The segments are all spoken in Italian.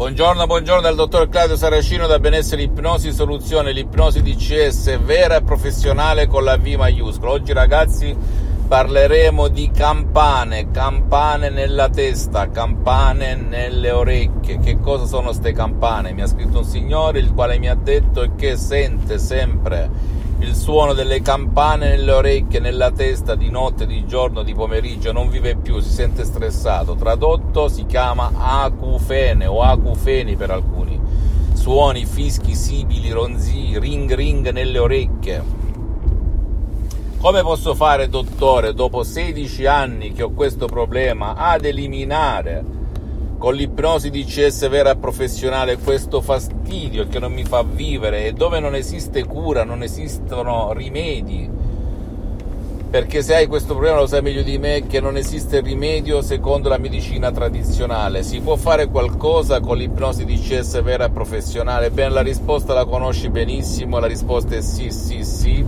Buongiorno, buongiorno dal dottor Claudio Saracino da Benessere Ipnosi Soluzione, l'ipnosi DCS vera e professionale con la V maiuscola. Oggi ragazzi parleremo di campane, campane nella testa, campane nelle orecchie. Che cosa sono queste campane? Mi ha scritto un signore il quale mi ha detto che sente sempre il suono delle campane nelle orecchie, nella testa, di notte, di giorno, di pomeriggio, non vive più, si sente stressato. Tradotto si chiama acufene o acufeni per alcuni. Suoni, fischi, sibili, ronzii, ring ring nelle orecchie. Come posso fare, dottore, dopo 16 anni che ho questo problema, ad eliminare con l'ipnosi di CS vera e professionale questo fastidio che non mi fa vivere e dove non esiste cura, non esistono rimedi. Perché se hai questo problema lo sai meglio di me che non esiste rimedio secondo la medicina tradizionale. Si può fare qualcosa con l'ipnosi di CS vera e professionale? Bene, la risposta la conosci benissimo, la risposta è sì, sì, sì.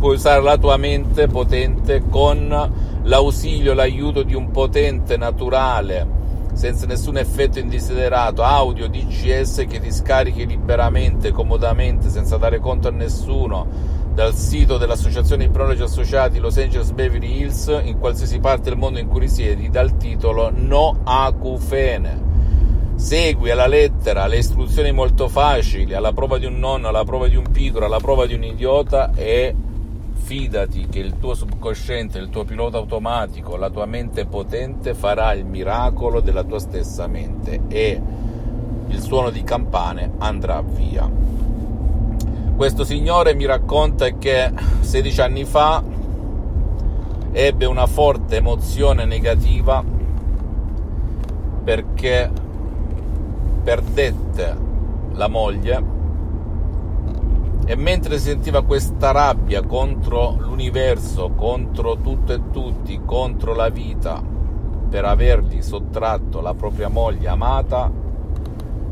Puoi usare la tua mente potente con l'ausilio, l'aiuto di un potente naturale senza nessun effetto indesiderato, audio DCS che ti scarichi liberamente, comodamente, senza dare conto a nessuno, dal sito dell'Associazione Ipnologi Associati Los Angeles Beverly Hills, in qualsiasi parte del mondo in cui risiedi, dal titolo No Acufene. Segui alla lettera le istruzioni molto facili, alla prova di un nonno, alla prova di un piccolo, alla prova di un idiota e fidati che il tuo subconsciente, il tuo pilota automatico, la tua mente potente farà il miracolo della tua stessa mente e il suono di campane andrà via. Questo signore mi racconta che 16 anni fa ebbe una forte emozione negativa perché perdette la moglie e mentre sentiva questa rabbia contro l'universo, contro tutto e tutti, contro la vita, per avergli sottratto la propria moglie amata,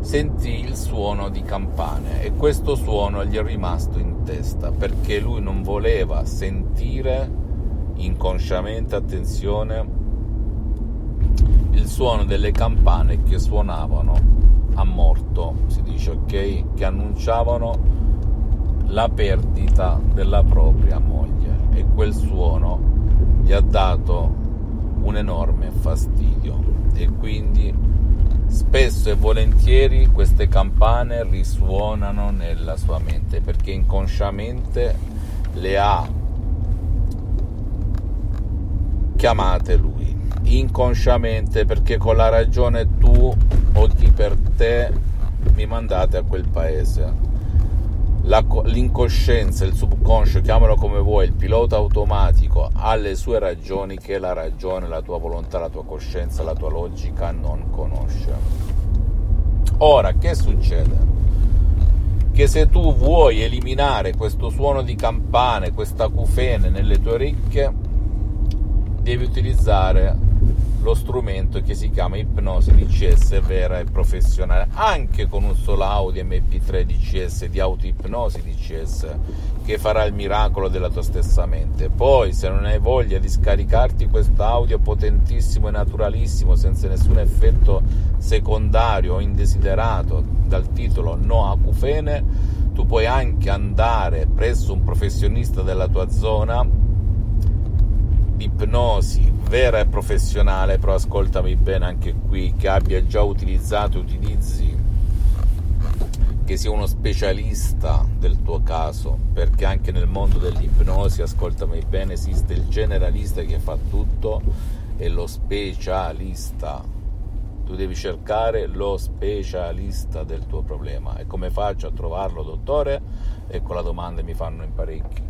sentì il suono di campane e questo suono gli è rimasto in testa perché lui non voleva sentire inconsciamente, attenzione, il suono delle campane che suonavano a morto, si dice ok, che annunciavano la perdita della propria moglie e quel suono gli ha dato un enorme fastidio. E quindi spesso e volentieri queste campane risuonano nella sua mente perché inconsciamente le ha chiamate lui. Inconsciamente perché con la ragione tu o chi per te mi mandate a quel paese l'incoscienza, il subconscio, chiamalo come vuoi, il pilota automatico ha le sue ragioni che la ragione, la tua volontà, la tua coscienza, la tua logica non conosce. Ora, che succede? Che se tu vuoi eliminare questo suono di campane, questa cufene nelle tue orecchie, devi utilizzare lo strumento che si chiama ipnosi DCS vera e professionale, anche con un solo audio MP3 DCS di autoipnosi DCS che farà il miracolo della tua stessa mente. Poi, se non hai voglia di scaricarti questo audio potentissimo e naturalissimo, senza nessun effetto secondario o indesiderato, dal titolo No Acufene, tu puoi anche andare presso un professionista della tua zona di ipnosi vera e professionale, però ascoltami bene anche qui, che abbia già utilizzato, utilizzi, che sia uno specialista del tuo caso, perché anche nel mondo dell'ipnosi, ascoltami bene, esiste il generalista che fa tutto e lo specialista. Tu devi cercare lo specialista del tuo problema. E come faccio a trovarlo, dottore? Ecco la domanda mi fanno in parecchi.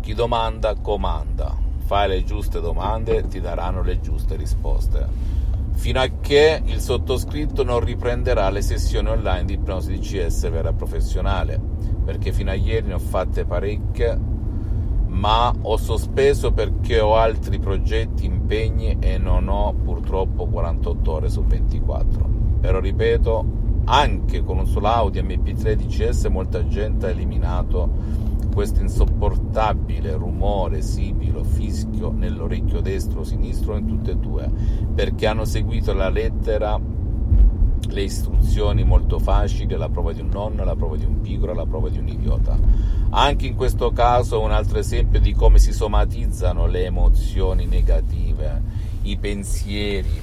Chi domanda comanda fai le giuste domande ti daranno le giuste risposte. fino a che il sottoscritto non riprenderà le sessioni online di ipnosi DCS vera professionale, perché fino a ieri ne ho fatte parecchie, ma ho sospeso perché ho altri progetti, impegni e non ho purtroppo 48 ore su 24. Però ripeto, anche con un solo Audi MP3 DCS molta gente ha eliminato questo insopportabile rumore, sibilo, fischio nell'orecchio destro o sinistro in tutte e due, perché hanno seguito la lettera, le istruzioni molto facili, la prova di un nonno, la prova di un pigro, la prova di un idiota. Anche in questo caso un altro esempio di come si somatizzano le emozioni negative, i pensieri,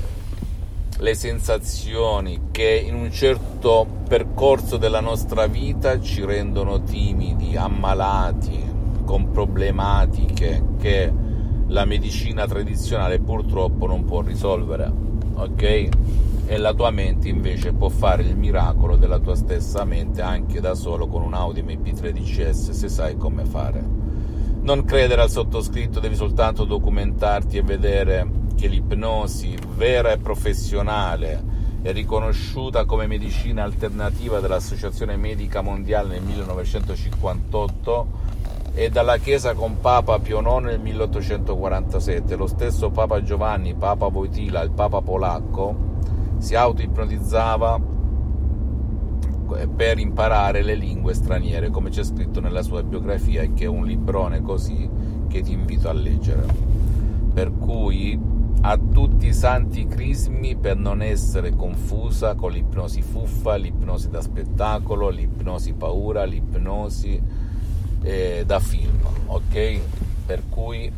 le sensazioni che in un certo percorso della nostra vita ci rendono timidi, ammalati, con problematiche che la medicina tradizionale purtroppo non può risolvere, ok? E la tua mente invece può fare il miracolo della tua stessa mente anche da solo con un Audi MP13S se sai come fare. Non credere al sottoscritto, devi soltanto documentarti e vedere che l'ipnosi vera e professionale è riconosciuta come medicina alternativa dall'Associazione Medica Mondiale nel 1958 e dalla Chiesa con Papa Pio IX nel 1847. Lo stesso Papa Giovanni, Papa Wojtyla, il Papa polacco, si auto-ipnotizzava per imparare le lingue straniere, come c'è scritto nella sua biografia, che è un librone così che ti invito a leggere. Per cui a tutti i santi crismi per non essere confusa con l'ipnosi fuffa, l'ipnosi da spettacolo, l'ipnosi paura, l'ipnosi eh, da film, ok? Per cui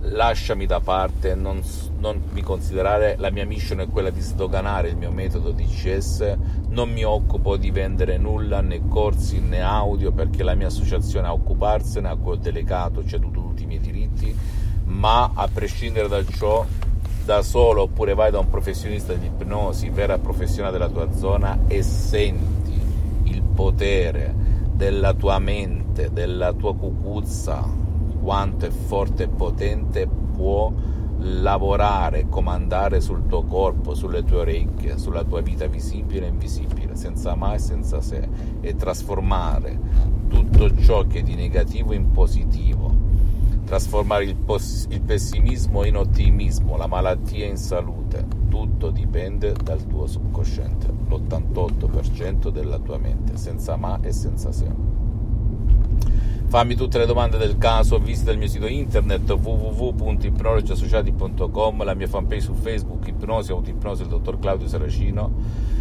lasciami da parte, non, non, mi considerare, la mia mission è quella di sdoganare il mio metodo DCS, non mi occupo di vendere nulla, né corsi né audio, perché la mia associazione a occuparsene, a quel delegato ceduto tutti i miei diritti, ma a prescindere da ciò da solo oppure vai da un professionista di ipnosi vera professionale della tua zona e senti il potere della tua mente, della tua cucuzza, quanto è forte e potente può lavorare, comandare sul tuo corpo, sulle tue orecchie, sulla tua vita visibile e invisibile, senza mai e senza se, e trasformare tutto ciò che è di negativo in positivo trasformare il, pos- il pessimismo in ottimismo, la malattia in salute. Tutto dipende dal tuo subconsciente, l'88% della tua mente, senza ma e senza se. Fammi tutte le domande del caso, visita il mio sito internet www.ipnologiassociati.com, la mia fanpage su Facebook, Ipnosi, Autoipnosi, il dottor Claudio Saracino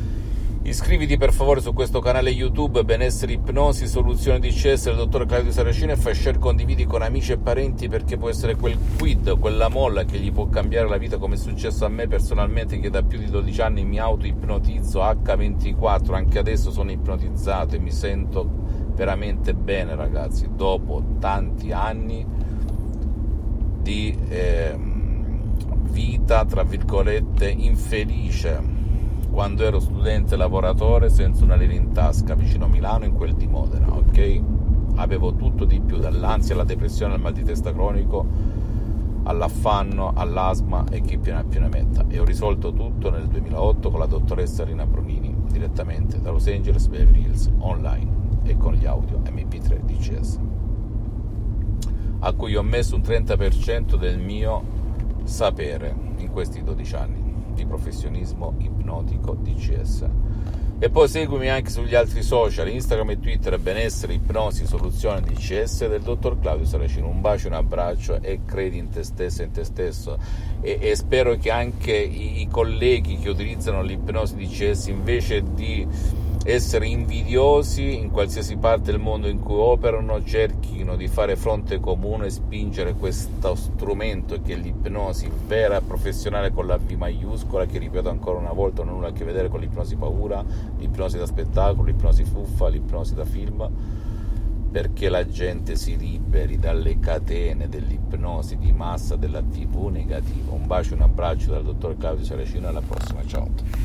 Iscriviti per favore su questo canale YouTube Benessere Ipnosi Soluzione di CS del dottor Claudio Saracino e fai share condividi con amici e parenti perché può essere quel quid, quella molla che gli può cambiare la vita come è successo a me personalmente che da più di 12 anni mi auto-ipnotizzo H24, anche adesso sono ipnotizzato e mi sento veramente bene ragazzi, dopo tanti anni di eh, vita tra virgolette infelice quando ero studente lavoratore senza una lira in tasca vicino a Milano in quel di Modena, ok? Avevo tutto di più, dall'ansia alla depressione al mal di testa cronico, all'affanno, all'asma e chi più ne più ne metta. E ho risolto tutto nel 2008 con la dottoressa Rina Bronini, direttamente da Los Angeles Beverly Hills, online e con gli audio MP3 DCS, a cui ho messo un 30% del mio sapere in questi 12 anni di professionismo ipnotico DCS. E poi seguimi anche sugli altri social, Instagram e Twitter, benessere, ipnosi, soluzione DCS del dottor Claudio Saracino. Un bacio, un abbraccio e credi in te stesso e in te stesso. E, e spero che anche i, i colleghi che utilizzano l'ipnosi DCS invece di essere invidiosi in qualsiasi parte del mondo in cui operano, cerchino di fare fronte comune e spingere questo strumento che è l'ipnosi vera e professionale con la V maiuscola, che ripeto ancora una volta non ha nulla a che vedere con l'ipnosi paura, l'ipnosi da spettacolo, l'ipnosi fuffa, l'ipnosi da film, perché la gente si liberi dalle catene dell'ipnosi di massa della TV negativa. Un bacio e un abbraccio dal dottor Claudio Saracino, alla prossima, ciao.